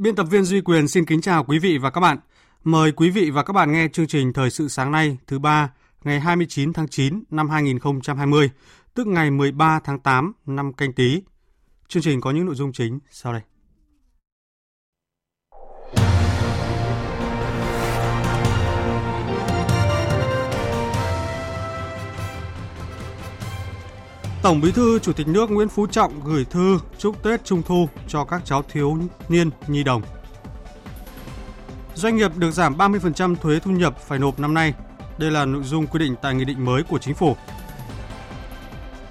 Biên tập viên Duy Quyền xin kính chào quý vị và các bạn. Mời quý vị và các bạn nghe chương trình Thời sự sáng nay thứ ba ngày 29 tháng 9 năm 2020, tức ngày 13 tháng 8 năm canh tí. Chương trình có những nội dung chính sau đây. Tổng Bí thư Chủ tịch nước Nguyễn Phú Trọng gửi thư chúc Tết Trung thu cho các cháu thiếu niên nhi đồng. Doanh nghiệp được giảm 30% thuế thu nhập phải nộp năm nay. Đây là nội dung quy định tại nghị định mới của chính phủ.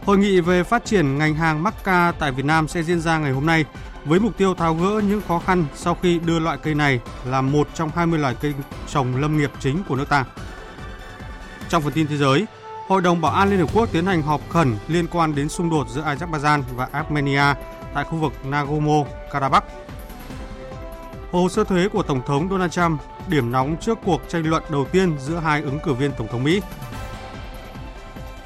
Hội nghị về phát triển ngành hàng mắc ca tại Việt Nam sẽ diễn ra ngày hôm nay với mục tiêu tháo gỡ những khó khăn sau khi đưa loại cây này là một trong 20 loài cây trồng lâm nghiệp chính của nước ta. Trong phần tin thế giới, Hội đồng Bảo an Liên Hợp Quốc tiến hành họp khẩn liên quan đến xung đột giữa Azerbaijan và Armenia tại khu vực Nagorno-Karabakh. Hồ sơ thuế của Tổng thống Donald Trump, điểm nóng trước cuộc tranh luận đầu tiên giữa hai ứng cử viên Tổng thống Mỹ.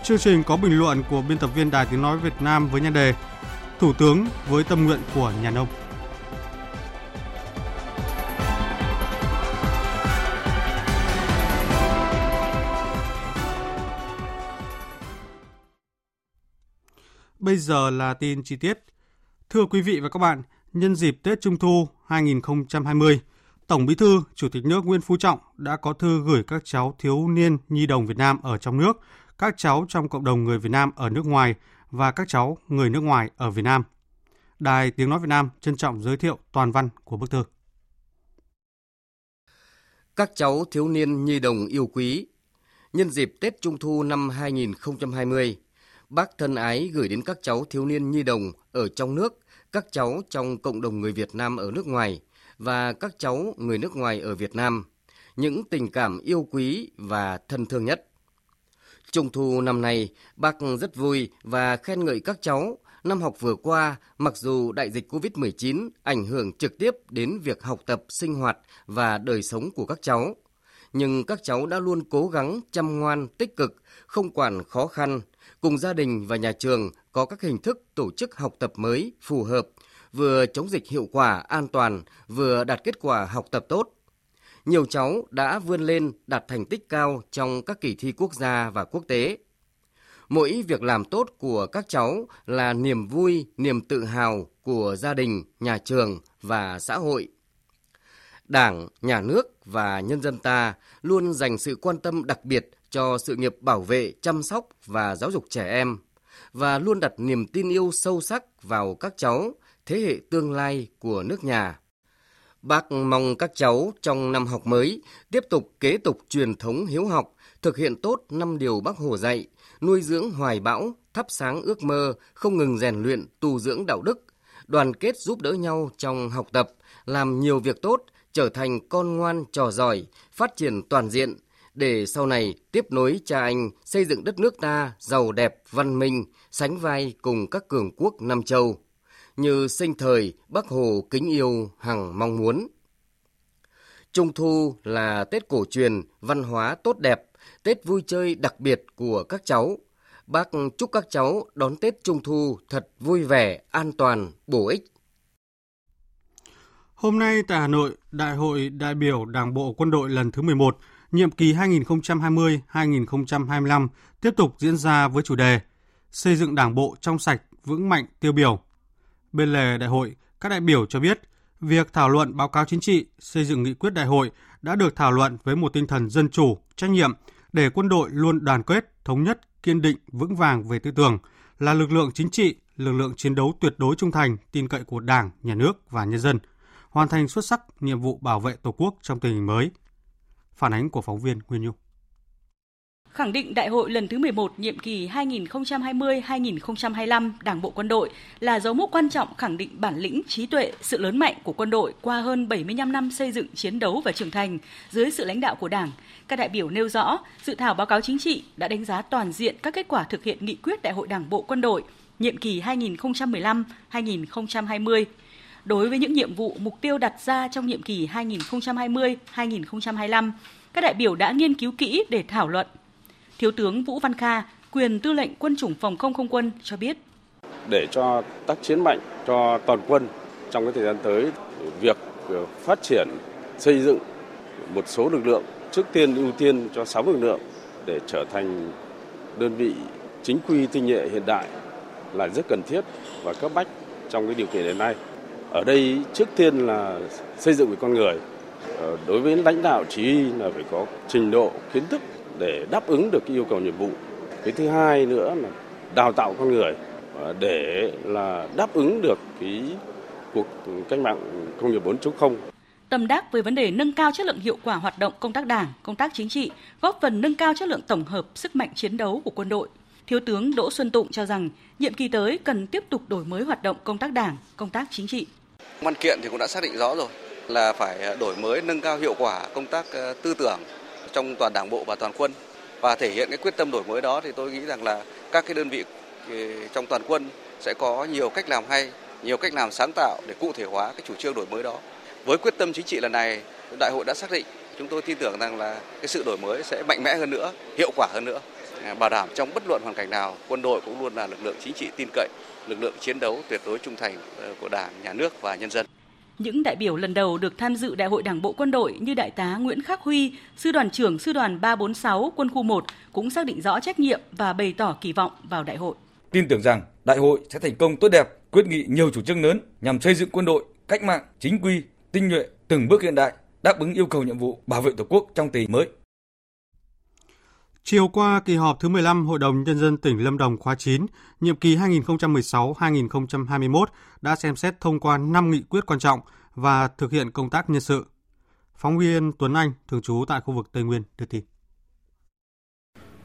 Chương trình có bình luận của biên tập viên Đài Tiếng Nói Việt Nam với nhan đề Thủ tướng với tâm nguyện của nhà nông. Bây giờ là tin chi tiết. Thưa quý vị và các bạn, nhân dịp Tết Trung thu 2020, Tổng Bí thư, Chủ tịch nước Nguyễn Phú Trọng đã có thư gửi các cháu thiếu niên nhi đồng Việt Nam ở trong nước, các cháu trong cộng đồng người Việt Nam ở nước ngoài và các cháu người nước ngoài ở Việt Nam. Đài Tiếng Nói Việt Nam trân trọng giới thiệu toàn văn của bức thư. Các cháu thiếu niên nhi đồng yêu quý, nhân dịp Tết Trung thu năm 2020, bác thân ái gửi đến các cháu thiếu niên nhi đồng ở trong nước, các cháu trong cộng đồng người Việt Nam ở nước ngoài và các cháu người nước ngoài ở Việt Nam những tình cảm yêu quý và thân thương nhất. Trung thu năm nay, bác rất vui và khen ngợi các cháu năm học vừa qua, mặc dù đại dịch COVID-19 ảnh hưởng trực tiếp đến việc học tập, sinh hoạt và đời sống của các cháu, nhưng các cháu đã luôn cố gắng chăm ngoan, tích cực, không quản khó khăn, cùng gia đình và nhà trường có các hình thức tổ chức học tập mới phù hợp, vừa chống dịch hiệu quả, an toàn, vừa đạt kết quả học tập tốt. Nhiều cháu đã vươn lên đạt thành tích cao trong các kỳ thi quốc gia và quốc tế. Mỗi việc làm tốt của các cháu là niềm vui, niềm tự hào của gia đình, nhà trường và xã hội. Đảng, nhà nước và nhân dân ta luôn dành sự quan tâm đặc biệt cho sự nghiệp bảo vệ, chăm sóc và giáo dục trẻ em và luôn đặt niềm tin yêu sâu sắc vào các cháu, thế hệ tương lai của nước nhà. Bác mong các cháu trong năm học mới tiếp tục kế tục truyền thống hiếu học, thực hiện tốt năm điều Bác Hồ dạy, nuôi dưỡng hoài bão, thắp sáng ước mơ, không ngừng rèn luyện, tu dưỡng đạo đức, đoàn kết giúp đỡ nhau trong học tập, làm nhiều việc tốt, trở thành con ngoan trò giỏi, phát triển toàn diện, để sau này tiếp nối cha anh xây dựng đất nước ta giàu đẹp, văn minh, sánh vai cùng các cường quốc Nam Châu, như sinh thời Bác Hồ kính yêu hằng mong muốn. Trung thu là Tết cổ truyền, văn hóa tốt đẹp, Tết vui chơi đặc biệt của các cháu. Bác chúc các cháu đón Tết Trung thu thật vui vẻ, an toàn, bổ ích. Hôm nay tại Hà Nội, Đại hội đại biểu Đảng bộ Quân đội lần thứ 11 nhiệm kỳ 2020-2025 tiếp tục diễn ra với chủ đề Xây dựng Đảng bộ trong sạch, vững mạnh, tiêu biểu. Bên lề đại hội, các đại biểu cho biết, việc thảo luận báo cáo chính trị, xây dựng nghị quyết đại hội đã được thảo luận với một tinh thần dân chủ, trách nhiệm để quân đội luôn đoàn kết, thống nhất, kiên định, vững vàng về tư tưởng, là lực lượng chính trị, lực lượng chiến đấu tuyệt đối trung thành, tin cậy của Đảng, Nhà nước và nhân dân, hoàn thành xuất sắc nhiệm vụ bảo vệ Tổ quốc trong tình hình mới. Phản ánh của phóng viên Nguyên Nhung khẳng định đại hội lần thứ 11 nhiệm kỳ 2020-2025 Đảng bộ quân đội là dấu mốc quan trọng khẳng định bản lĩnh, trí tuệ, sự lớn mạnh của quân đội qua hơn 75 năm xây dựng, chiến đấu và trưởng thành dưới sự lãnh đạo của Đảng. Các đại biểu nêu rõ, dự thảo báo cáo chính trị đã đánh giá toàn diện các kết quả thực hiện nghị quyết Đại hội Đảng bộ quân đội nhiệm kỳ 2015-2020 đối với những nhiệm vụ mục tiêu đặt ra trong nhiệm kỳ 2020-2025, các đại biểu đã nghiên cứu kỹ để thảo luận, Thiếu tướng Vũ Văn Kha, quyền tư lệnh quân chủng phòng không không quân cho biết. Để cho tác chiến mạnh cho toàn quân trong cái thời gian tới, việc phát triển xây dựng một số lực lượng trước tiên ưu tiên cho 6 lực lượng để trở thành đơn vị chính quy tinh nhuệ hiện đại là rất cần thiết và cấp bách trong cái điều kiện hiện nay. Ở đây trước tiên là xây dựng về con người. Ờ, đối với lãnh đạo chỉ huy là phải có trình độ kiến thức để đáp ứng được cái yêu cầu nhiệm vụ. Cái thứ hai nữa là đào tạo con người ờ, để là đáp ứng được cái cuộc cách mạng công nghiệp 4.0 tâm đắc với vấn đề nâng cao chất lượng hiệu quả hoạt động công tác đảng, công tác chính trị, góp phần nâng cao chất lượng tổng hợp sức mạnh chiến đấu của quân đội. Thiếu tướng Đỗ Xuân Tụng cho rằng nhiệm kỳ tới cần tiếp tục đổi mới hoạt động công tác đảng, công tác chính trị. Văn kiện thì cũng đã xác định rõ rồi là phải ờ, đổi mới nâng cao hiệu quả công tác ờ, tư tưởng, trong toàn đảng bộ và toàn quân và thể hiện cái quyết tâm đổi mới đó thì tôi nghĩ rằng là các cái đơn vị ờ, trong toàn quân sẽ có nhiều cách làm hay, nhiều cách làm sáng tạo để cụ thể hóa cái chủ trương đổi mới đó. Với quyết tâm chính trị lần này, đại hội đã xác định chúng tôi tin tưởng rằng là cái sự đổi mới sẽ mạnh mẽ hơn nữa, hiệu quả hơn nữa, bảo đảm trong bất luận hoàn cảnh nào, quân đội cũng luôn là lực lượng chính trị tin cậy, lực lượng chiến đấu tuyệt đối trung thành ờ, của Đảng, Nhà nước và nhân dân. Những đại biểu lần đầu được tham dự Đại hội Đảng bộ quân đội như Đại tá Nguyễn Khắc Huy, Sư đoàn trưởng Sư đoàn 346 Quân khu 1 cũng xác định rõ trách nhiệm và bày tỏ kỳ vọng vào đại hội. Tin tưởng rằng đại hội sẽ thành công tốt đẹp, quyết nghị nhiều chủ trương lớn nhằm xây dựng quân đội cách mạng, chính quy, tinh nhuệ, từng bước hiện đại, đáp ứng yêu cầu nhiệm vụ bảo vệ Tổ quốc trong tình mới. Chiều qua, kỳ họp thứ 15 Hội đồng Nhân dân tỉnh Lâm Đồng khóa 9, nhiệm kỳ 2016-2021 đã xem xét thông qua 5 nghị quyết quan trọng và thực hiện công tác nhân sự. Phóng viên Tuấn Anh, thường trú tại khu vực Tây Nguyên, đưa tin.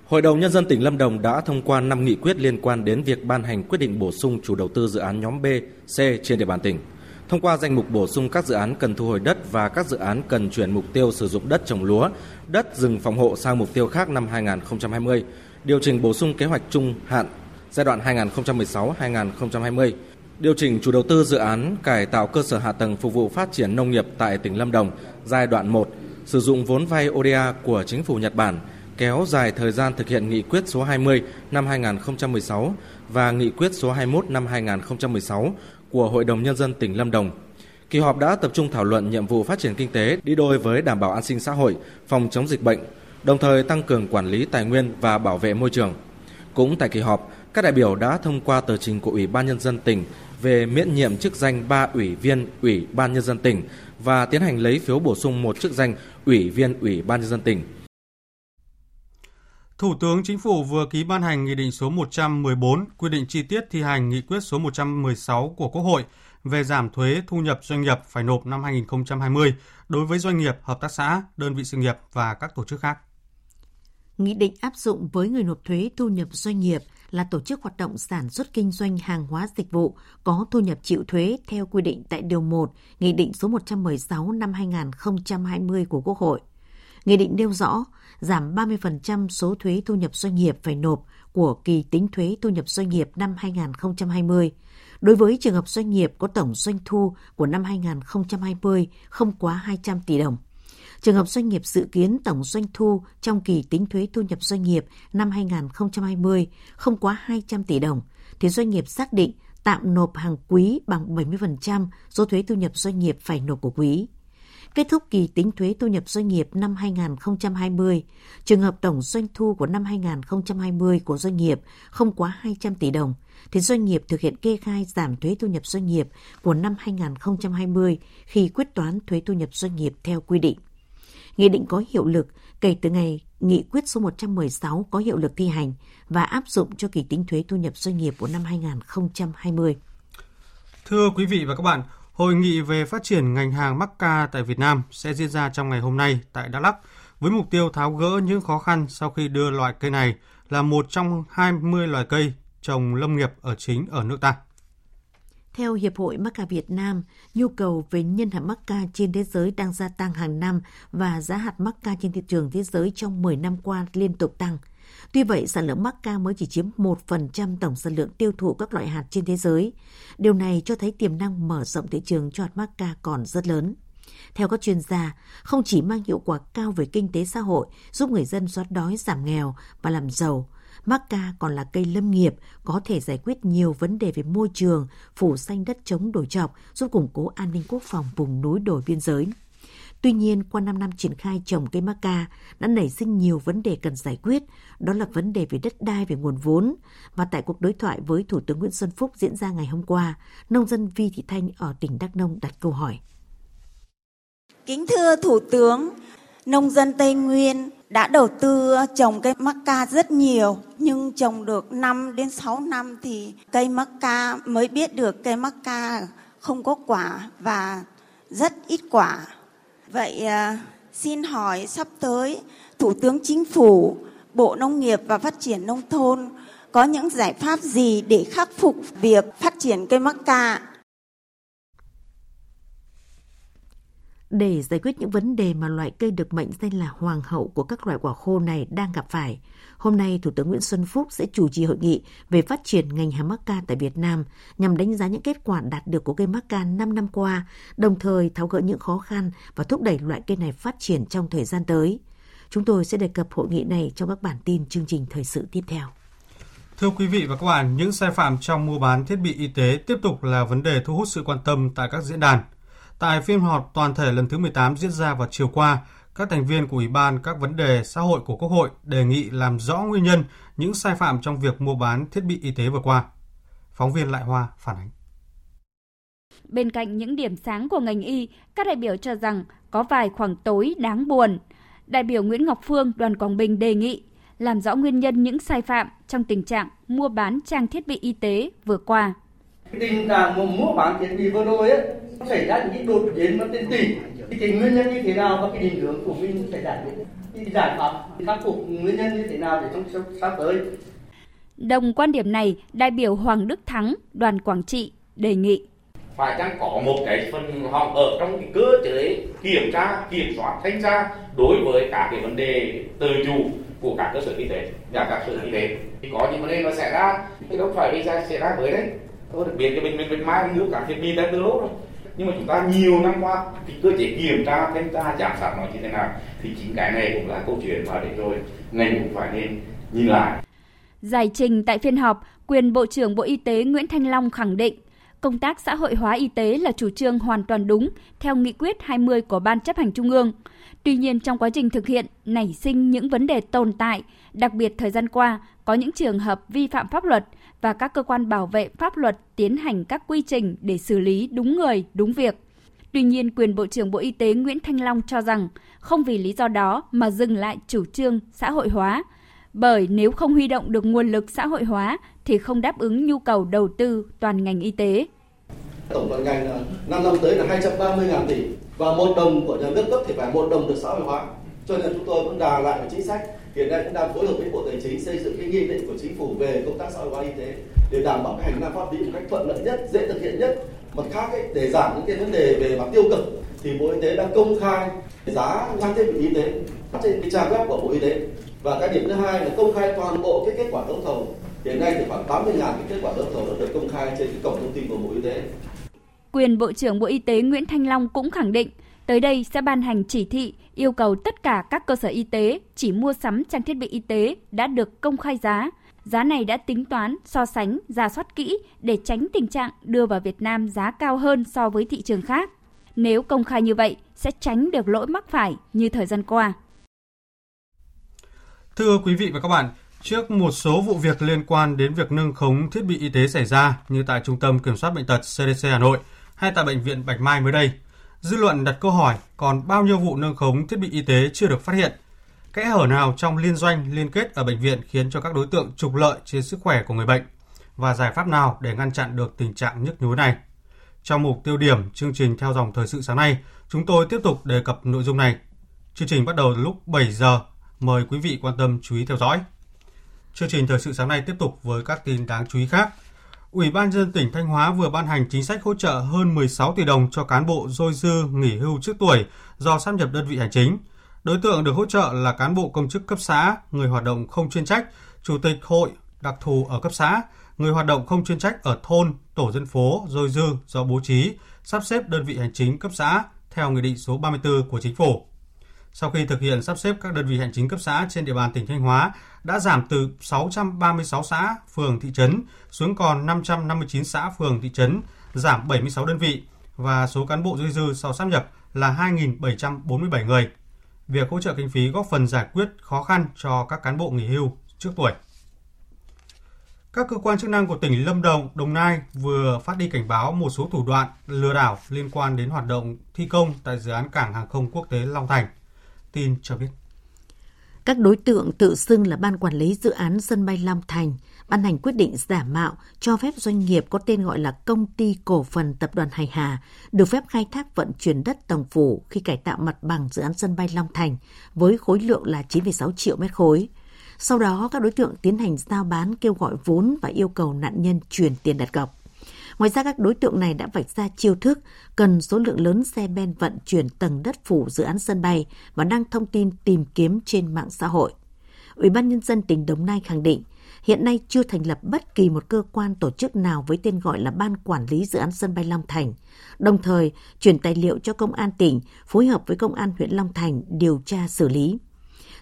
Hội đồng Nhân dân tỉnh Lâm Đồng đã thông qua 5 nghị quyết liên quan đến việc ban hành quyết định bổ sung chủ đầu tư dự án nhóm B, C trên địa bàn tỉnh thông qua danh mục bổ sung các dự án cần thu hồi đất và các dự án cần chuyển mục tiêu sử dụng đất trồng lúa, đất rừng phòng hộ sang mục tiêu khác năm 2020, điều chỉnh bổ sung kế hoạch trung hạn giai đoạn 2016-2020, điều chỉnh chủ đầu tư dự án cải tạo cơ sở hạ tầng phục vụ phát triển nông nghiệp tại tỉnh Lâm Đồng giai đoạn 1, sử dụng vốn vay ODA của chính phủ Nhật Bản, kéo dài thời gian thực hiện nghị quyết số 20 năm 2016 và nghị quyết số 21 năm 2016 của Hội đồng Nhân dân tỉnh Lâm Đồng. Kỳ họp đã tập trung thảo luận nhiệm vụ phát triển kinh tế đi đôi với đảm bảo an sinh xã hội, phòng chống dịch bệnh, đồng thời tăng cường quản lý tài nguyên và bảo vệ môi trường. Cũng tại kỳ họp, các đại biểu đã thông qua tờ trình của Ủy ban Nhân dân tỉnh về miễn nhiệm chức danh 3 ủy viên Ủy ban Nhân dân tỉnh và tiến hành lấy phiếu bổ sung một chức danh Ủy viên Ủy ban Nhân dân tỉnh Thủ tướng Chính phủ vừa ký ban hành Nghị định số 114 quy định chi tiết thi hành Nghị quyết số 116 của Quốc hội về giảm thuế thu nhập doanh nghiệp phải nộp năm 2020 đối với doanh nghiệp, hợp tác xã, đơn vị sự nghiệp và các tổ chức khác. Nghị định áp dụng với người nộp thuế thu nhập doanh nghiệp là tổ chức hoạt động sản xuất kinh doanh hàng hóa dịch vụ có thu nhập chịu thuế theo quy định tại Điều 1 Nghị định số 116 năm 2020 của Quốc hội. Nghị định nêu rõ giảm 30% số thuế thu nhập doanh nghiệp phải nộp của kỳ tính thuế thu nhập doanh nghiệp năm 2020 đối với trường hợp doanh nghiệp có tổng doanh thu của năm 2020 không quá 200 tỷ đồng. Trường hợp doanh nghiệp dự kiến tổng doanh thu trong kỳ tính thuế thu nhập doanh nghiệp năm 2020 không quá 200 tỷ đồng, thì doanh nghiệp xác định tạm nộp hàng quý bằng 70% số thuế thu nhập doanh nghiệp phải nộp của quý. Kết thúc kỳ tính thuế thu nhập doanh nghiệp năm 2020, trường hợp tổng doanh thu của năm 2020 của doanh nghiệp không quá 200 tỷ đồng, thì doanh nghiệp thực hiện kê khai giảm thuế thu nhập doanh nghiệp của năm 2020 khi quyết toán thuế thu nhập doanh nghiệp theo quy định. Nghị định có hiệu lực kể từ ngày nghị quyết số 116 có hiệu lực thi hành và áp dụng cho kỳ tính thuế thu nhập doanh nghiệp của năm 2020. Thưa quý vị và các bạn, Hội nghị về phát triển ngành hàng mắc ca tại Việt Nam sẽ diễn ra trong ngày hôm nay tại Đắk Lắk với mục tiêu tháo gỡ những khó khăn sau khi đưa loại cây này là một trong 20 loài cây trồng lâm nghiệp ở chính ở nước ta. Theo Hiệp hội mắc ca Việt Nam, nhu cầu về nhân hạt mắc ca trên thế giới đang gia tăng hàng năm và giá hạt mắc ca trên thị trường thế giới trong 10 năm qua liên tục tăng. Tuy vậy, sản lượng mắc ca mới chỉ chiếm 1% tổng sản lượng tiêu thụ các loại hạt trên thế giới. Điều này cho thấy tiềm năng mở rộng thị trường cho hạt mắc ca còn rất lớn. Theo các chuyên gia, không chỉ mang hiệu quả cao về kinh tế xã hội, giúp người dân xóa đói giảm nghèo và làm giàu, Macca còn là cây lâm nghiệp, có thể giải quyết nhiều vấn đề về môi trường, phủ xanh đất chống đổi trọc giúp củng cố an ninh quốc phòng vùng núi đồi biên giới. Tuy nhiên, qua 5 năm triển khai trồng cây maca đã nảy sinh nhiều vấn đề cần giải quyết, đó là vấn đề về đất đai, về nguồn vốn. Và tại cuộc đối thoại với Thủ tướng Nguyễn Xuân Phúc diễn ra ngày hôm qua, nông dân Vi Thị Thanh ở tỉnh Đắk Nông đặt câu hỏi. Kính thưa Thủ tướng, nông dân Tây Nguyên đã đầu tư trồng cây mắc ca rất nhiều nhưng trồng được 5 đến 6 năm thì cây mắc ca mới biết được cây mắc ca không có quả và rất ít quả. Vậy à, xin hỏi sắp tới Thủ tướng Chính phủ, Bộ Nông nghiệp và Phát triển Nông thôn có những giải pháp gì để khắc phục việc phát triển cây mắc ca? Để giải quyết những vấn đề mà loại cây được mệnh danh là hoàng hậu của các loại quả khô này đang gặp phải, hôm nay Thủ tướng Nguyễn Xuân Phúc sẽ chủ trì hội nghị về phát triển ngành hàng mắc ca tại Việt Nam nhằm đánh giá những kết quả đạt được của cây mắc ca 5 năm qua, đồng thời tháo gỡ những khó khăn và thúc đẩy loại cây này phát triển trong thời gian tới. Chúng tôi sẽ đề cập hội nghị này trong các bản tin chương trình thời sự tiếp theo. Thưa quý vị và các bạn, những sai phạm trong mua bán thiết bị y tế tiếp tục là vấn đề thu hút sự quan tâm tại các diễn đàn. Tại phiên họp toàn thể lần thứ 18 diễn ra vào chiều qua, các thành viên của Ủy ban các vấn đề xã hội của Quốc hội đề nghị làm rõ nguyên nhân những sai phạm trong việc mua bán thiết bị y tế vừa qua. Phóng viên Lại Hoa phản ánh. Bên cạnh những điểm sáng của ngành y, các đại biểu cho rằng có vài khoảng tối đáng buồn. Đại biểu Nguyễn Ngọc Phương, đoàn Quảng Bình đề nghị làm rõ nguyên nhân những sai phạm trong tình trạng mua bán trang thiết bị y tế vừa qua. Tình trạng mua bán thiết bị vừa rồi ấy, xảy ra những cái đột biến mà tiền tỷ. Thì cái nguyên nhân như thế nào và cái định hướng của mình phải giải quyết? Cái giải pháp khắc phục nguyên nhân như thế nào để trong sắp tới? Đồng quan điểm này, đại biểu Hoàng Đức Thắng, đoàn Quảng Trị đề nghị. Phải chăng có một cái phần họp ở trong cái cơ chế kiểm tra kiểm soát thanh tra đối với cả cái vấn đề tự chủ của các cơ sở y tế và các cơ sở y tế? Thì có những vấn đề nó xảy ra thì đâu phải bây giờ xảy ra mới đấy tôi được biết cái bệnh viện bệnh mai mua cả thiết bị đã từ lâu rồi. Nhưng mà chúng ta nhiều năm qua thì cơ chế kiểm tra thanh tra giám sát nó như thế nào thì chính cái này cũng là câu chuyện mà để rồi ngành cũng phải nên nhìn lại. Giải trình tại phiên họp, quyền Bộ trưởng Bộ Y tế Nguyễn Thanh Long khẳng định công tác xã hội hóa y tế là chủ trương hoàn toàn đúng theo nghị quyết 20 của Ban chấp hành Trung ương. Tuy nhiên trong quá trình thực hiện nảy sinh những vấn đề tồn tại, đặc biệt thời gian qua có những trường hợp vi phạm pháp luật và các cơ quan bảo vệ pháp luật tiến hành các quy trình để xử lý đúng người, đúng việc. Tuy nhiên, quyền Bộ trưởng Bộ Y tế Nguyễn Thanh Long cho rằng không vì lý do đó mà dừng lại chủ trương xã hội hóa, bởi nếu không huy động được nguồn lực xã hội hóa thì không đáp ứng nhu cầu đầu tư toàn ngành y tế. Tổng toàn ngành là 5 năm tới là 230 ngàn tỷ và một đồng của nhà nước cấp thì phải một đồng được xã hội hóa. Cho nên chúng tôi vẫn đà lại chính sách hiện nay cũng đang phối hợp với Bộ Tài chính xây dựng cái nghị định của chính phủ về công tác xã hội hóa y tế để đảm bảo cái hành lang pháp lý một cách thuận lợi nhất, dễ thực hiện nhất. Mặt khác ấy, để giảm những cái vấn đề về mặt tiêu cực thì Bộ Y tế đang công khai giá trang thiết bị y tế trên cái trang web của Bộ Y tế và cái điểm thứ hai là công khai toàn bộ cái kết quả đấu thầu hiện nay thì khoảng 80 ngàn cái kết quả đấu thầu đã được công khai trên cái cổng thông tin của Bộ Y tế. Quyền Bộ trưởng Bộ Y tế Nguyễn Thanh Long cũng khẳng định tới đây sẽ ban hành chỉ thị yêu cầu tất cả các cơ sở y tế chỉ mua sắm trang thiết bị y tế đã được công khai giá. Giá này đã tính toán, so sánh, giả soát kỹ để tránh tình trạng đưa vào Việt Nam giá cao hơn so với thị trường khác. Nếu công khai như vậy, sẽ tránh được lỗi mắc phải như thời gian qua. Thưa quý vị và các bạn, trước một số vụ việc liên quan đến việc nâng khống thiết bị y tế xảy ra như tại Trung tâm Kiểm soát Bệnh tật CDC Hà Nội hay tại Bệnh viện Bạch Mai mới đây, dư luận đặt câu hỏi còn bao nhiêu vụ nâng khống thiết bị y tế chưa được phát hiện. kẽ hở nào trong liên doanh liên kết ở bệnh viện khiến cho các đối tượng trục lợi trên sức khỏe của người bệnh và giải pháp nào để ngăn chặn được tình trạng nhức nhối này. Trong mục tiêu điểm chương trình theo dòng thời sự sáng nay, chúng tôi tiếp tục đề cập nội dung này. Chương trình bắt đầu lúc 7 giờ. Mời quý vị quan tâm chú ý theo dõi. Chương trình thời sự sáng nay tiếp tục với các tin đáng chú ý khác. Ủy ban dân tỉnh Thanh Hóa vừa ban hành chính sách hỗ trợ hơn 16 tỷ đồng cho cán bộ dôi dư nghỉ hưu trước tuổi do sắp nhập đơn vị hành chính. Đối tượng được hỗ trợ là cán bộ công chức cấp xã, người hoạt động không chuyên trách, chủ tịch hội đặc thù ở cấp xã, người hoạt động không chuyên trách ở thôn, tổ dân phố, dôi dư do bố trí, sắp xếp đơn vị hành chính cấp xã theo Nghị định số 34 của Chính phủ. Sau khi thực hiện sắp xếp các đơn vị hành chính cấp xã trên địa bàn tỉnh Thanh Hóa đã giảm từ 636 xã, phường, thị trấn xuống còn 559 xã, phường, thị trấn, giảm 76 đơn vị và số cán bộ dư dư sau sắp nhập là 2.747 người. Việc hỗ trợ kinh phí góp phần giải quyết khó khăn cho các cán bộ nghỉ hưu trước tuổi. Các cơ quan chức năng của tỉnh Lâm Đồng, Đồng Nai vừa phát đi cảnh báo một số thủ đoạn lừa đảo liên quan đến hoạt động thi công tại dự án cảng hàng không quốc tế Long Thành. Tin cho biết. Các đối tượng tự xưng là Ban Quản lý Dự án Sân bay Long Thành ban hành quyết định giả mạo cho phép doanh nghiệp có tên gọi là Công ty Cổ phần Tập đoàn Hải Hà được phép khai thác vận chuyển đất tổng phủ khi cải tạo mặt bằng dự án sân bay Long Thành với khối lượng là 9,6 triệu mét khối. Sau đó, các đối tượng tiến hành giao bán kêu gọi vốn và yêu cầu nạn nhân chuyển tiền đặt cọc. Ngoài ra, các đối tượng này đã vạch ra chiêu thức cần số lượng lớn xe ben vận chuyển tầng đất phủ dự án sân bay và đăng thông tin tìm kiếm trên mạng xã hội. Ủy ban Nhân dân tỉnh Đồng Nai khẳng định, hiện nay chưa thành lập bất kỳ một cơ quan tổ chức nào với tên gọi là Ban Quản lý Dự án Sân bay Long Thành, đồng thời chuyển tài liệu cho Công an tỉnh phối hợp với Công an huyện Long Thành điều tra xử lý.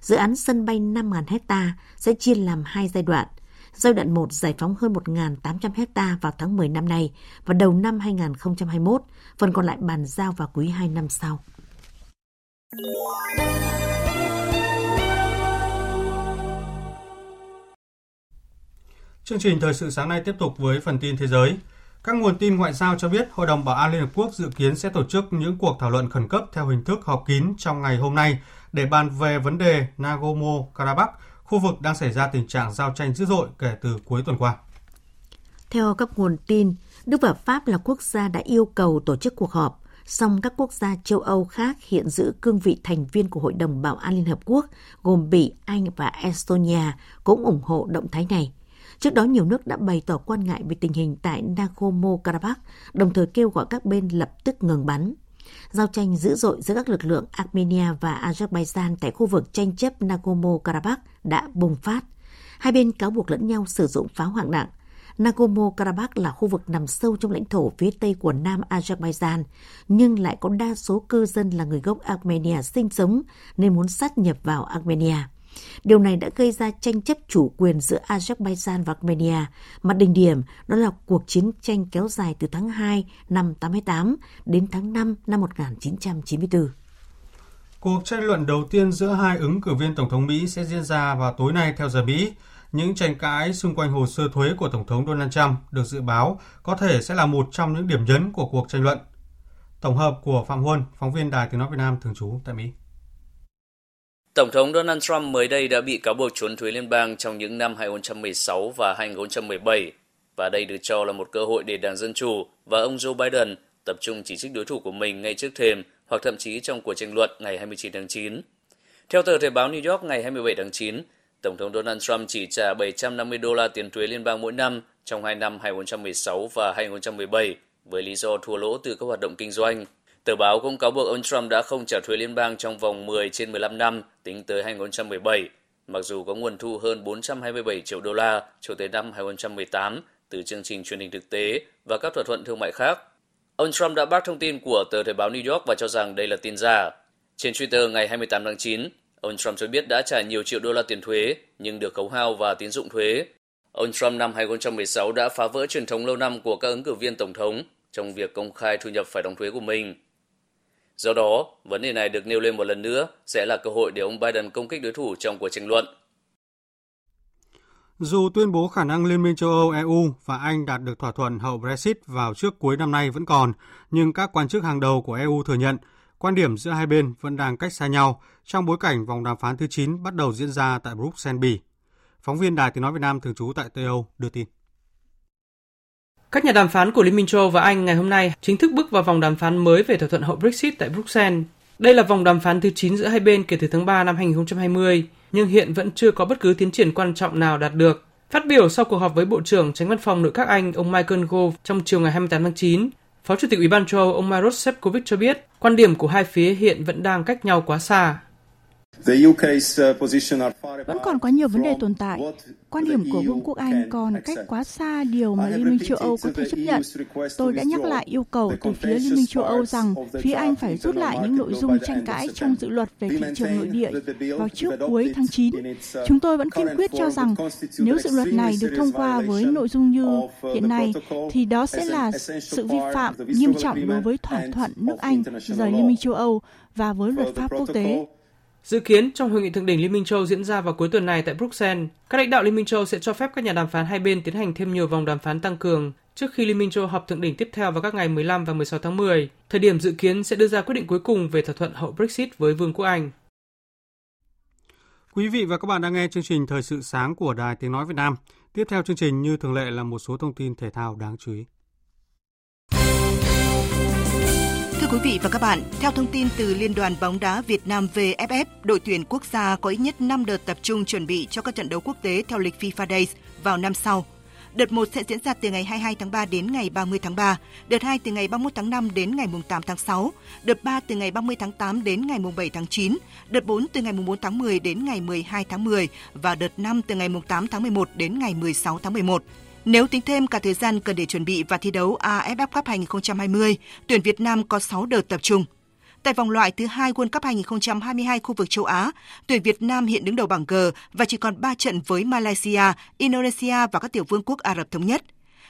Dự án sân bay 5.000 hecta sẽ chia làm hai giai đoạn. Giai đoạn 1 giải phóng hơn 1.800 hecta vào tháng 10 năm nay và đầu năm 2021, phần còn lại bàn giao vào quý 2 năm sau. Chương trình thời sự sáng nay tiếp tục với phần tin thế giới. Các nguồn tin ngoại giao cho biết Hội đồng Bảo an Liên Hợp Quốc dự kiến sẽ tổ chức những cuộc thảo luận khẩn cấp theo hình thức họp kín trong ngày hôm nay để bàn về vấn đề Nagorno-Karabakh, khu vực đang xảy ra tình trạng giao tranh dữ dội kể từ cuối tuần qua. Theo các nguồn tin, Đức và Pháp là quốc gia đã yêu cầu tổ chức cuộc họp, song các quốc gia châu Âu khác hiện giữ cương vị thành viên của Hội đồng Bảo an Liên Hợp Quốc gồm Bỉ, Anh và Estonia cũng ủng hộ động thái này. Trước đó, nhiều nước đã bày tỏ quan ngại về tình hình tại Nagorno-Karabakh, đồng thời kêu gọi các bên lập tức ngừng bắn. Giao tranh dữ dội giữa các lực lượng Armenia và Azerbaijan tại khu vực tranh chấp Nagorno-Karabakh đã bùng phát. Hai bên cáo buộc lẫn nhau sử dụng pháo hạng nặng. Nagorno-Karabakh là khu vực nằm sâu trong lãnh thổ phía tây của Nam Azerbaijan, nhưng lại có đa số cư dân là người gốc Armenia sinh sống nên muốn sát nhập vào Armenia. Điều này đã gây ra tranh chấp chủ quyền giữa Azerbaijan và Armenia, mà đỉnh điểm đó là cuộc chiến tranh kéo dài từ tháng 2 năm 88 đến tháng 5 năm 1994. Cuộc tranh luận đầu tiên giữa hai ứng cử viên Tổng thống Mỹ sẽ diễn ra vào tối nay theo giờ Mỹ. Những tranh cãi xung quanh hồ sơ thuế của Tổng thống Donald Trump được dự báo có thể sẽ là một trong những điểm nhấn của cuộc tranh luận. Tổng hợp của Phạm Huân, phóng viên Đài Tiếng Nói Việt Nam thường trú tại Mỹ. Tổng thống Donald Trump mới đây đã bị cáo buộc trốn thuế liên bang trong những năm 2016 và 2017, và đây được cho là một cơ hội để Đảng Dân Chủ và ông Joe Biden tập trung chỉ trích đối thủ của mình ngay trước thềm hoặc thậm chí trong cuộc tranh luận ngày 29 tháng 9. Theo tờ Thời báo New York ngày 27 tháng 9, Tổng thống Donald Trump chỉ trả 750 đô la tiền thuế liên bang mỗi năm trong hai năm 2016 và 2017 với lý do thua lỗ từ các hoạt động kinh doanh. Tờ báo cũng cáo buộc ông Trump đã không trả thuế liên bang trong vòng 10 trên 15 năm tính tới 2017, mặc dù có nguồn thu hơn 427 triệu đô la cho tới năm 2018 từ chương trình truyền hình thực tế và các thỏa thuận thương mại khác. Ông Trump đã bác thông tin của tờ Thời báo New York và cho rằng đây là tin giả. Trên Twitter ngày 28 tháng 9, ông Trump cho biết đã trả nhiều triệu đô la tiền thuế nhưng được khấu hao và tín dụng thuế. Ông Trump năm 2016 đã phá vỡ truyền thống lâu năm của các ứng cử viên tổng thống trong việc công khai thu nhập phải đóng thuế của mình. Do đó, vấn đề này được nêu lên một lần nữa sẽ là cơ hội để ông Biden công kích đối thủ trong cuộc tranh luận. Dù tuyên bố khả năng Liên minh châu Âu EU và Anh đạt được thỏa thuận hậu Brexit vào trước cuối năm nay vẫn còn, nhưng các quan chức hàng đầu của EU thừa nhận quan điểm giữa hai bên vẫn đang cách xa nhau trong bối cảnh vòng đàm phán thứ 9 bắt đầu diễn ra tại Bruxelles, Bỉ. Phóng viên Đài Tiếng Nói Việt Nam thường trú tại Tây Âu đưa tin. Các nhà đàm phán của Liên minh châu Âu và Anh ngày hôm nay chính thức bước vào vòng đàm phán mới về thỏa thuận hậu Brexit tại Bruxelles. Đây là vòng đàm phán thứ 9 giữa hai bên kể từ tháng 3 năm 2020, nhưng hiện vẫn chưa có bất cứ tiến triển quan trọng nào đạt được. Phát biểu sau cuộc họp với Bộ trưởng Tránh Văn phòng Nội các Anh ông Michael Gove trong chiều ngày 28 tháng 9, Phó Chủ tịch Ủy ban châu Âu ông Maros Sefcovic cho biết quan điểm của hai phía hiện vẫn đang cách nhau quá xa. Vẫn còn có nhiều vấn đề tồn tại. Quan điểm của Vương quốc Anh còn cách quá xa điều mà Liên minh châu Âu có thể chấp nhận. Tôi đã nhắc lại yêu cầu từ phía Liên minh châu Âu rằng phía Anh phải rút lại những nội dung tranh cãi trong dự luật về thị trường nội địa vào trước cuối tháng 9. Chúng tôi vẫn kiên quyết cho rằng nếu dự luật này được thông qua với nội dung như hiện nay, thì đó sẽ là sự vi phạm nghiêm trọng đối với thỏa thuận nước Anh rời Liên minh châu Âu và với luật pháp quốc tế. Dự kiến trong hội nghị thượng đỉnh Liên minh châu diễn ra vào cuối tuần này tại Bruxelles, các lãnh đạo Liên minh châu sẽ cho phép các nhà đàm phán hai bên tiến hành thêm nhiều vòng đàm phán tăng cường trước khi Liên minh châu họp thượng đỉnh tiếp theo vào các ngày 15 và 16 tháng 10, thời điểm dự kiến sẽ đưa ra quyết định cuối cùng về thỏa thuận hậu Brexit với Vương quốc Anh. Quý vị và các bạn đang nghe chương trình Thời sự sáng của Đài Tiếng Nói Việt Nam. Tiếp theo chương trình như thường lệ là một số thông tin thể thao đáng chú ý. Thưa quý vị và các bạn, theo thông tin từ Liên đoàn bóng đá Việt Nam VFF, đội tuyển quốc gia có ít nhất 5 đợt tập trung chuẩn bị cho các trận đấu quốc tế theo lịch FIFA Days vào năm sau. Đợt 1 sẽ diễn ra từ ngày 22 tháng 3 đến ngày 30 tháng 3, đợt 2 từ ngày 31 tháng 5 đến ngày 8 tháng 6, đợt 3 từ ngày 30 tháng 8 đến ngày 7 tháng 9, đợt 4 từ ngày 4 tháng 10 đến ngày 12 tháng 10 và đợt 5 từ ngày 8 tháng 11 đến ngày 16 tháng 11. Nếu tính thêm cả thời gian cần để chuẩn bị và thi đấu AFF Cup 2020, tuyển Việt Nam có 6 đợt tập trung. Tại vòng loại thứ hai World Cup 2022 khu vực châu Á, tuyển Việt Nam hiện đứng đầu bảng G và chỉ còn 3 trận với Malaysia, Indonesia và các tiểu vương quốc Ả Rập Thống Nhất.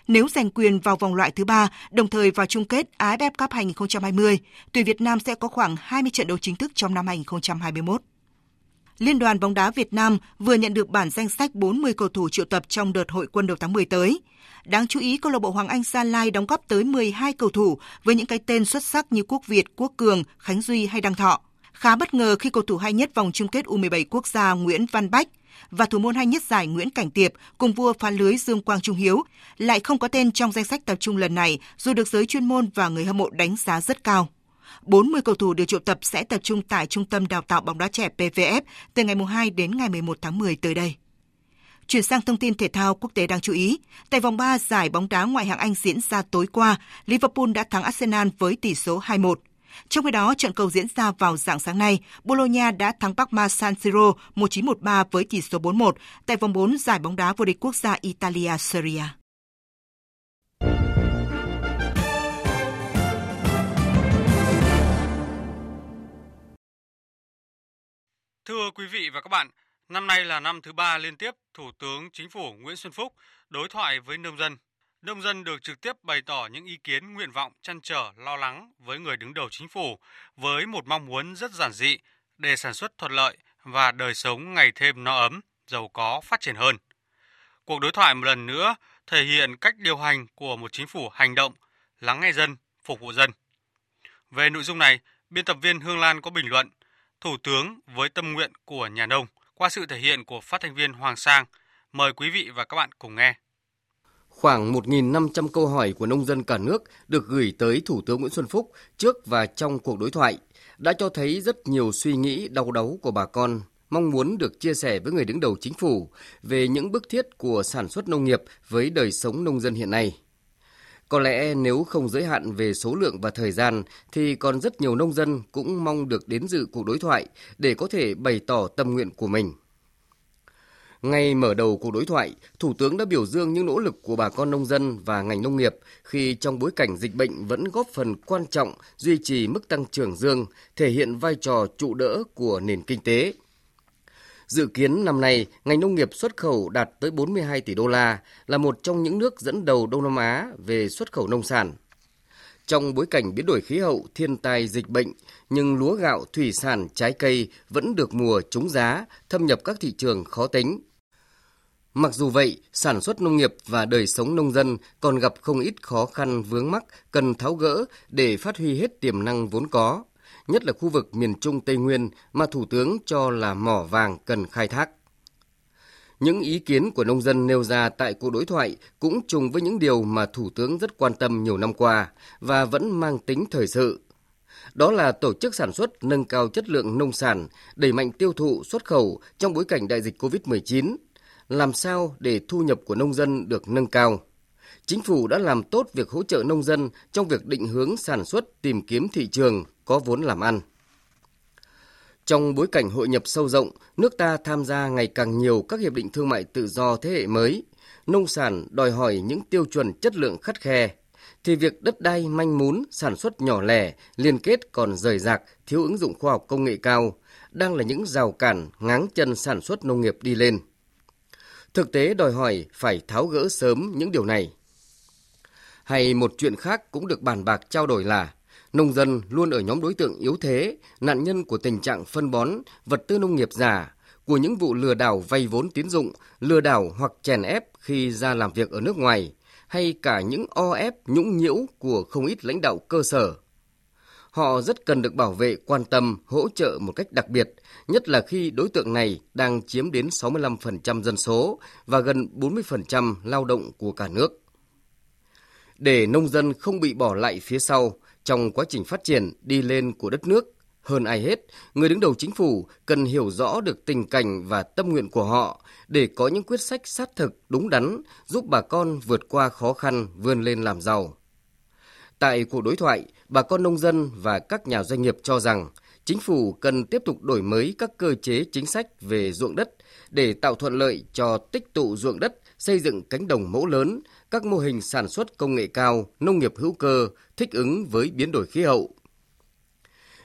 Nếu giành quyền vào vòng loại thứ ba, đồng thời vào chung kết AFF Cup 2020, tuyển Việt Nam sẽ có khoảng 20 trận đấu chính thức trong năm 2021. Liên đoàn bóng đá Việt Nam vừa nhận được bản danh sách 40 cầu thủ triệu tập trong đợt hội quân đầu tháng 10 tới. Đáng chú ý, câu lạc bộ Hoàng Anh Gia Lai đóng góp tới 12 cầu thủ với những cái tên xuất sắc như Quốc Việt, Quốc Cường, Khánh Duy hay Đăng Thọ. Khá bất ngờ khi cầu thủ hay nhất vòng chung kết U17 quốc gia Nguyễn Văn Bách và thủ môn hay nhất giải Nguyễn Cảnh Tiệp cùng vua phá lưới Dương Quang Trung Hiếu lại không có tên trong danh sách tập trung lần này dù được giới chuyên môn và người hâm mộ đánh giá rất cao. 40 cầu thủ được triệu tập sẽ tập trung tại Trung tâm Đào tạo bóng đá trẻ PVF từ ngày 2 đến ngày 11 tháng 10 tới đây. Chuyển sang thông tin thể thao quốc tế đáng chú ý. Tại vòng 3 giải bóng đá ngoại hạng Anh diễn ra tối qua, Liverpool đã thắng Arsenal với tỷ số 2-1. Trong khi đó, trận cầu diễn ra vào dạng sáng nay, Bologna đã thắng Parma San Siro 1913 với tỷ số 4-1 tại vòng 4 giải bóng đá vô địch quốc gia Italia Serie A. Thưa quý vị và các bạn, năm nay là năm thứ ba liên tiếp Thủ tướng Chính phủ Nguyễn Xuân Phúc đối thoại với nông dân. Nông dân được trực tiếp bày tỏ những ý kiến, nguyện vọng, chăn trở, lo lắng với người đứng đầu chính phủ với một mong muốn rất giản dị để sản xuất thuận lợi và đời sống ngày thêm no ấm, giàu có, phát triển hơn. Cuộc đối thoại một lần nữa thể hiện cách điều hành của một chính phủ hành động, lắng nghe dân, phục vụ dân. Về nội dung này, biên tập viên Hương Lan có bình luận Thủ tướng với tâm nguyện của nhà nông qua sự thể hiện của phát thanh viên Hoàng Sang. Mời quý vị và các bạn cùng nghe. Khoảng 1.500 câu hỏi của nông dân cả nước được gửi tới Thủ tướng Nguyễn Xuân Phúc trước và trong cuộc đối thoại đã cho thấy rất nhiều suy nghĩ đau đớn của bà con, mong muốn được chia sẻ với người đứng đầu chính phủ về những bức thiết của sản xuất nông nghiệp với đời sống nông dân hiện nay. Có lẽ nếu không giới hạn về số lượng và thời gian thì còn rất nhiều nông dân cũng mong được đến dự cuộc đối thoại để có thể bày tỏ tâm nguyện của mình. Ngay mở đầu cuộc đối thoại, Thủ tướng đã biểu dương những nỗ lực của bà con nông dân và ngành nông nghiệp khi trong bối cảnh dịch bệnh vẫn góp phần quan trọng duy trì mức tăng trưởng dương, thể hiện vai trò trụ đỡ của nền kinh tế – Dự kiến năm nay, ngành nông nghiệp xuất khẩu đạt tới 42 tỷ đô la, là một trong những nước dẫn đầu Đông Nam Á về xuất khẩu nông sản. Trong bối cảnh biến đổi khí hậu, thiên tai, dịch bệnh, nhưng lúa gạo, thủy sản, trái cây vẫn được mùa trúng giá, thâm nhập các thị trường khó tính. Mặc dù vậy, sản xuất nông nghiệp và đời sống nông dân còn gặp không ít khó khăn vướng mắc cần tháo gỡ để phát huy hết tiềm năng vốn có nhất là khu vực miền Trung Tây Nguyên mà Thủ tướng cho là mỏ vàng cần khai thác. Những ý kiến của nông dân nêu ra tại cuộc đối thoại cũng trùng với những điều mà Thủ tướng rất quan tâm nhiều năm qua và vẫn mang tính thời sự. Đó là tổ chức sản xuất nâng cao chất lượng nông sản, đẩy mạnh tiêu thụ xuất khẩu trong bối cảnh đại dịch COVID-19, làm sao để thu nhập của nông dân được nâng cao. Chính phủ đã làm tốt việc hỗ trợ nông dân trong việc định hướng sản xuất tìm kiếm thị trường có vốn làm ăn. Trong bối cảnh hội nhập sâu rộng, nước ta tham gia ngày càng nhiều các hiệp định thương mại tự do thế hệ mới. Nông sản đòi hỏi những tiêu chuẩn chất lượng khắt khe, thì việc đất đai manh mún, sản xuất nhỏ lẻ, liên kết còn rời rạc, thiếu ứng dụng khoa học công nghệ cao, đang là những rào cản ngáng chân sản xuất nông nghiệp đi lên. Thực tế đòi hỏi phải tháo gỡ sớm những điều này. Hay một chuyện khác cũng được bàn bạc trao đổi là Nông dân luôn ở nhóm đối tượng yếu thế, nạn nhân của tình trạng phân bón, vật tư nông nghiệp giả, của những vụ lừa đảo vay vốn tín dụng, lừa đảo hoặc chèn ép khi ra làm việc ở nước ngoài, hay cả những o ép nhũng nhiễu của không ít lãnh đạo cơ sở. Họ rất cần được bảo vệ, quan tâm, hỗ trợ một cách đặc biệt, nhất là khi đối tượng này đang chiếm đến 65% dân số và gần 40% lao động của cả nước. Để nông dân không bị bỏ lại phía sau, trong quá trình phát triển đi lên của đất nước, hơn ai hết, người đứng đầu chính phủ cần hiểu rõ được tình cảnh và tâm nguyện của họ để có những quyết sách sát thực, đúng đắn, giúp bà con vượt qua khó khăn, vươn lên làm giàu. Tại cuộc đối thoại, bà con nông dân và các nhà doanh nghiệp cho rằng chính phủ cần tiếp tục đổi mới các cơ chế chính sách về ruộng đất để tạo thuận lợi cho tích tụ ruộng đất, xây dựng cánh đồng mẫu lớn, các mô hình sản xuất công nghệ cao, nông nghiệp hữu cơ, thích ứng với biến đổi khí hậu.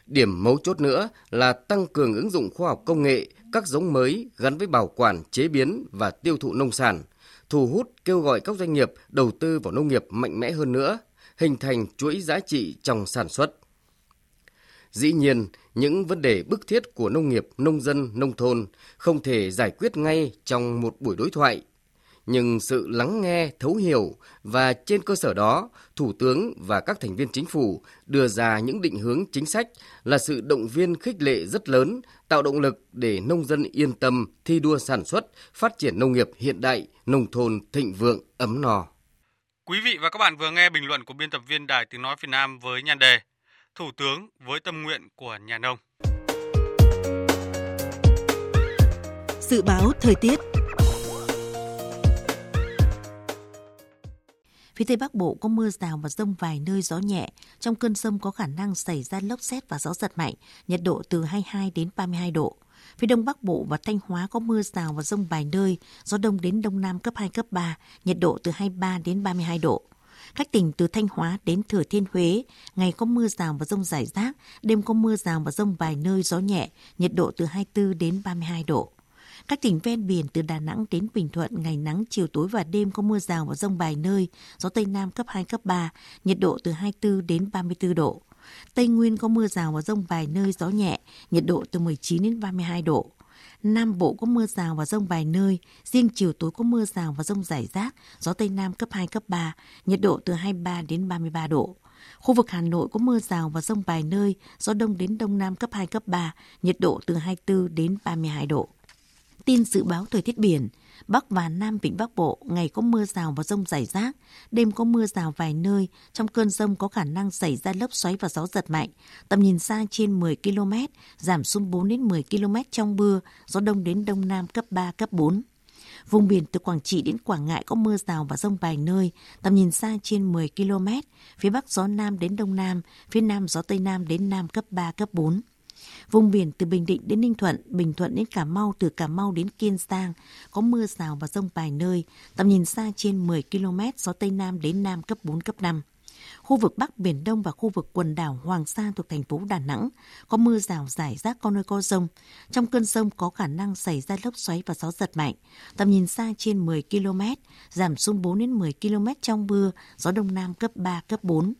Điểm mấu chốt nữa là tăng cường ứng dụng khoa học công nghệ, các giống mới gắn với bảo quản, chế biến và tiêu thụ nông sản, thu hút kêu gọi các doanh nghiệp đầu tư vào nông nghiệp mạnh mẽ hơn nữa, hình thành chuỗi giá trị trong sản xuất. Dĩ nhiên, những vấn đề bức thiết của nông nghiệp, nông dân, nông thôn không thể giải quyết ngay trong một buổi đối thoại nhưng sự lắng nghe, thấu hiểu và trên cơ sở đó, Thủ tướng và các thành viên chính phủ đưa ra những định hướng chính sách là sự động viên khích lệ rất lớn, tạo động lực để nông dân yên tâm thi đua sản xuất, phát triển nông nghiệp hiện đại, nông thôn thịnh vượng, ấm no. Quý vị và các bạn vừa nghe bình luận của biên tập viên Đài Tiếng Nói Việt Nam với nhan đề Thủ tướng với tâm nguyện của nhà nông. Dự báo thời tiết Phía Tây Bắc Bộ có mưa rào và rông vài nơi gió nhẹ. Trong cơn rông có khả năng xảy ra lốc xét và gió giật mạnh, nhiệt độ từ 22 đến 32 độ. Phía Đông Bắc Bộ và Thanh Hóa có mưa rào và rông vài nơi, gió đông đến đông nam cấp 2, cấp 3, nhiệt độ từ 23 đến 32 độ. Các tỉnh từ Thanh Hóa đến Thừa Thiên Huế, ngày có mưa rào và rông rải rác, đêm có mưa rào và rông vài nơi gió nhẹ, nhiệt độ từ 24 đến 32 độ. Các tỉnh ven biển từ Đà Nẵng đến Bình Thuận ngày nắng chiều tối và đêm có mưa rào và rông vài nơi, gió Tây Nam cấp 2, cấp 3, nhiệt độ từ 24 đến 34 độ. Tây Nguyên có mưa rào và rông vài nơi, gió nhẹ, nhiệt độ từ 19 đến 32 độ. Nam Bộ có mưa rào và rông vài nơi, riêng chiều tối có mưa rào và rông rải rác, gió Tây Nam cấp 2, cấp 3, nhiệt độ từ 23 đến 33 độ. Khu vực Hà Nội có mưa rào và rông vài nơi, gió đông đến đông nam cấp 2, cấp 3, nhiệt độ từ 24 đến 32 độ. Tin dự báo thời tiết biển, Bắc và Nam Vịnh Bắc Bộ ngày có mưa rào và rông rải rác, đêm có mưa rào vài nơi, trong cơn rông có khả năng xảy ra lốc xoáy và gió giật mạnh, tầm nhìn xa trên 10 km, giảm xuống 4 đến 10 km trong mưa, gió đông đến đông nam cấp 3, cấp 4. Vùng biển từ Quảng Trị đến Quảng Ngãi có mưa rào và rông vài nơi, tầm nhìn xa trên 10 km, phía Bắc gió Nam đến Đông Nam, phía Nam gió Tây Nam đến Nam cấp 3, cấp 4. Vùng biển từ Bình Định đến Ninh Thuận, Bình Thuận đến Cà Mau, từ Cà Mau đến Kiên Giang có mưa rào và rông vài nơi, tầm nhìn xa trên 10 km, gió Tây Nam đến Nam cấp 4, cấp 5. Khu vực Bắc Biển Đông và khu vực quần đảo Hoàng Sa thuộc thành phố Đà Nẵng có mưa rào rải rác có nơi có rông. Trong cơn rông có khả năng xảy ra lốc xoáy và gió giật mạnh. Tầm nhìn xa trên 10 km, giảm xuống 4 đến 10 km trong mưa, gió Đông Nam cấp 3, cấp 4.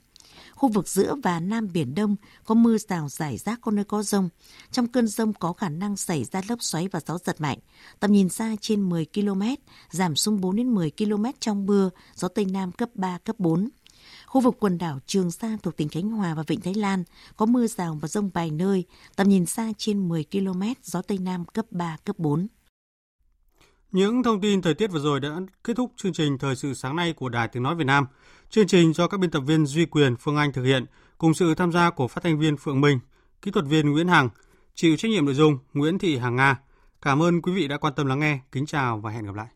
Khu vực giữa và Nam Biển Đông có mưa rào rải rác có nơi có rông. Trong cơn rông có khả năng xảy ra lốc xoáy và gió giật mạnh. Tầm nhìn xa trên 10 km, giảm xuống 4 đến 10 km trong mưa, gió Tây Nam cấp 3, cấp 4. Khu vực quần đảo Trường Sa thuộc tỉnh Khánh Hòa và Vịnh Thái Lan có mưa rào và rông vài nơi, tầm nhìn xa trên 10 km, gió Tây Nam cấp 3, cấp 4. Những thông tin thời tiết vừa rồi đã kết thúc chương trình Thời sự sáng nay của Đài Tiếng Nói Việt Nam. Chương trình do các biên tập viên Duy Quyền, Phương Anh thực hiện, cùng sự tham gia của phát thanh viên Phượng Minh, kỹ thuật viên Nguyễn Hằng, chịu trách nhiệm nội dung Nguyễn Thị Hằng Nga. Cảm ơn quý vị đã quan tâm lắng nghe. Kính chào và hẹn gặp lại.